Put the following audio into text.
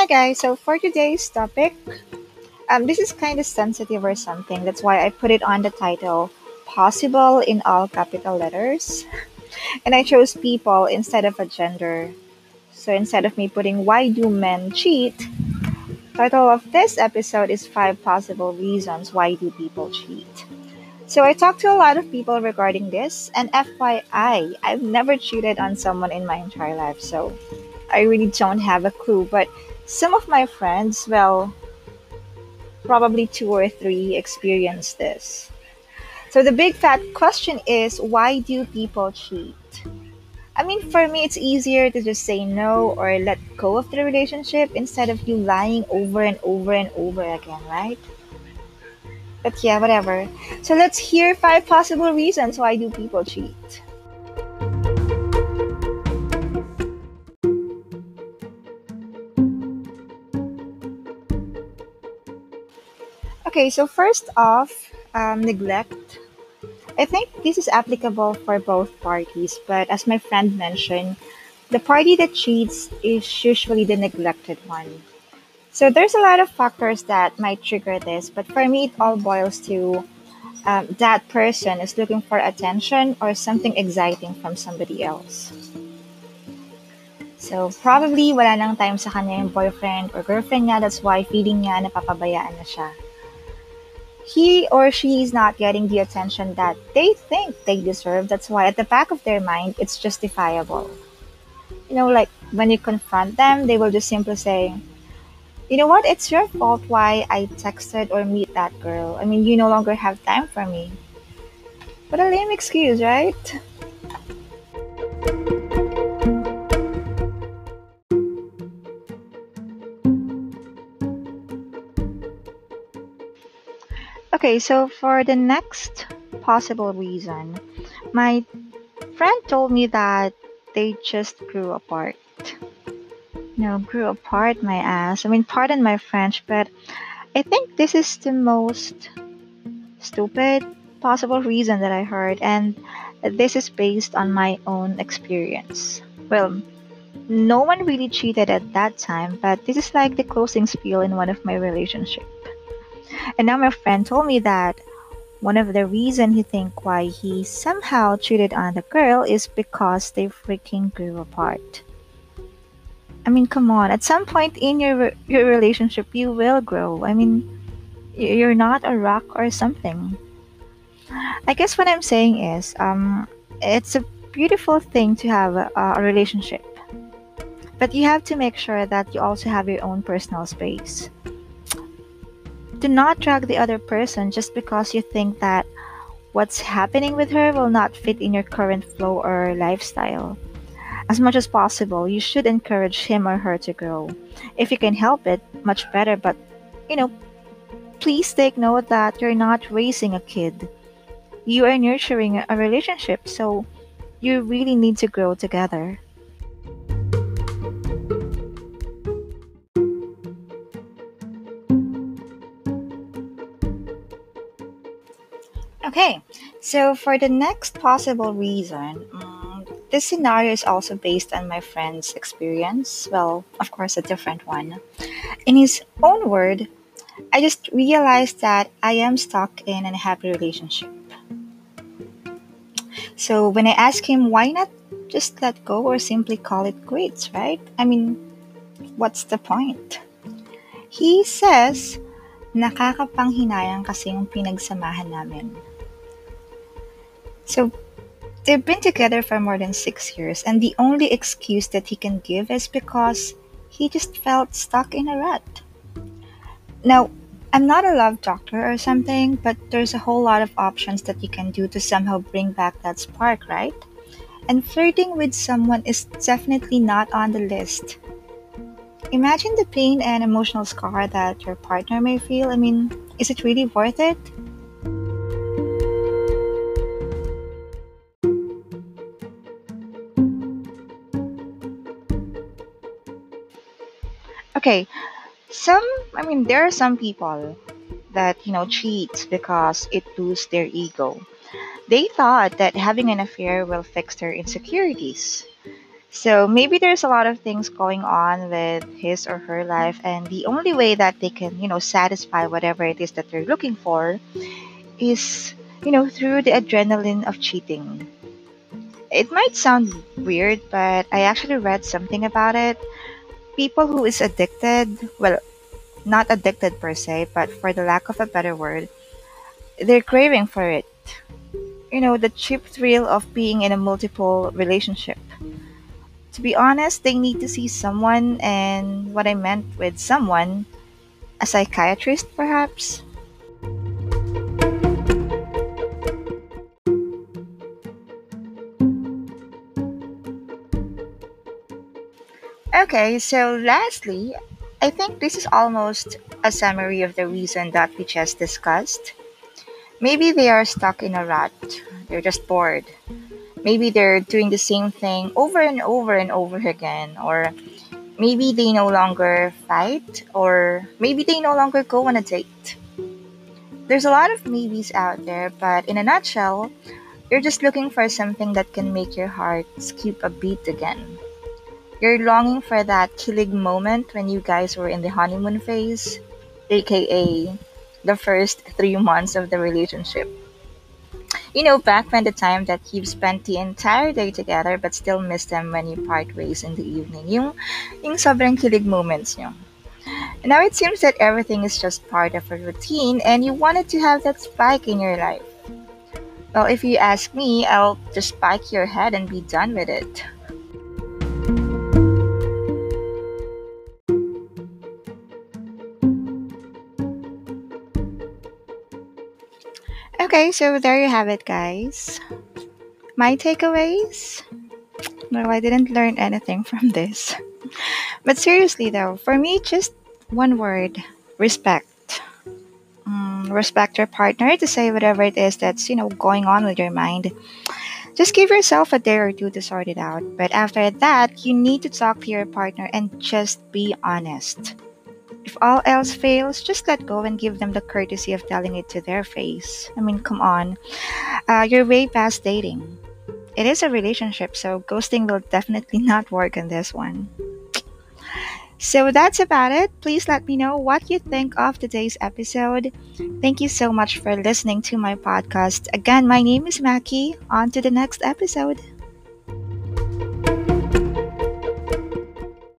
Hi guys, so for today's topic, um, this is kind of sensitive or something. That's why I put it on the title, possible in all capital letters. And I chose people instead of a gender. So instead of me putting why do men cheat, title of this episode is five possible reasons why do people cheat. So I talked to a lot of people regarding this, and FYI, I've never cheated on someone in my entire life, so I really don't have a clue. But some of my friends, well, probably two or three experienced this. So the big fat question is why do people cheat? I mean, for me, it's easier to just say no or let go of the relationship instead of you lying over and over and over again, right? But yeah, whatever. So let's hear five possible reasons why do people cheat. Okay, so first off, um, neglect. I think this is applicable for both parties, but as my friend mentioned, the party that cheats is usually the neglected one. So there's a lot of factors that might trigger this, but for me, it all boils to um, that person is looking for attention or something exciting from somebody else. So probably wala nang time sa kanya yung boyfriend or girlfriend niya, that's why feeling niya napapabayaan na siya. He or she is not getting the attention that they think they deserve. That's why at the back of their mind, it's justifiable. You know, like when you confront them, they will just simply say, you know what? It's your fault why I texted or meet that girl. I mean, you no longer have time for me. What a lame excuse, right? Okay, so for the next possible reason, my friend told me that they just grew apart. No, grew apart my ass. I mean, pardon my French, but I think this is the most stupid possible reason that I heard, and this is based on my own experience. Well, no one really cheated at that time, but this is like the closing spiel in one of my relationship. And now my friend told me that one of the reason he think why he somehow cheated on the girl is because they freaking grew apart. I mean, come on. At some point in your your relationship, you will grow. I mean, you're not a rock or something. I guess what I'm saying is, um, it's a beautiful thing to have a, a relationship, but you have to make sure that you also have your own personal space. Do not drag the other person just because you think that what's happening with her will not fit in your current flow or lifestyle. As much as possible, you should encourage him or her to grow. If you can help it, much better, but you know, please take note that you're not raising a kid. You are nurturing a relationship, so you really need to grow together. Okay, so for the next possible reason, um, this scenario is also based on my friend's experience. Well, of course, a different one. In his own word, I just realized that I am stuck in a happy relationship. So when I ask him, why not just let go or simply call it quits, right? I mean, what's the point? He says, nakakapanghinayang kasi yung pinagsamahan namin. So they've been together for more than six years, and the only excuse that he can give is because he just felt stuck in a rut. Now, I'm not a love doctor or something, but there's a whole lot of options that you can do to somehow bring back that spark, right? And flirting with someone is definitely not on the list. Imagine the pain and emotional scar that your partner may feel. I mean, is it really worth it? Okay, some, I mean, there are some people that, you know, cheat because it boosts their ego. They thought that having an affair will fix their insecurities. So maybe there's a lot of things going on with his or her life, and the only way that they can, you know, satisfy whatever it is that they're looking for is, you know, through the adrenaline of cheating. It might sound weird, but I actually read something about it. People who is addicted, well, not addicted per se, but for the lack of a better word, they're craving for it. You know, the cheap thrill of being in a multiple relationship. To be honest, they need to see someone, and what I meant with someone, a psychiatrist perhaps. Okay, so lastly, I think this is almost a summary of the reason that we just discussed. Maybe they are stuck in a rut, they're just bored. Maybe they're doing the same thing over and over and over again, or maybe they no longer fight, or maybe they no longer go on a date. There's a lot of maybes out there, but in a nutshell, you're just looking for something that can make your heart skip a beat again. You're longing for that kilig moment when you guys were in the honeymoon phase, aka the first three months of the relationship. You know, back when the time that you've spent the entire day together but still miss them when you part ways in the evening. Yung, yung sobrang kilig moments nyo. Now it seems that everything is just part of a routine and you wanted to have that spike in your life. Well, if you ask me, I'll just spike your head and be done with it. Okay, so there you have it, guys. My takeaways? No, I didn't learn anything from this. But seriously, though, for me, just one word respect. Mm, respect your partner to say whatever it is that's, you know, going on with your mind. Just give yourself a day or two to sort it out. But after that, you need to talk to your partner and just be honest. If all else fails, just let go and give them the courtesy of telling it to their face. I mean, come on. Uh, you're way past dating. It is a relationship, so ghosting will definitely not work in this one. So that's about it. Please let me know what you think of today's episode. Thank you so much for listening to my podcast. Again, my name is Mackie. On to the next episode.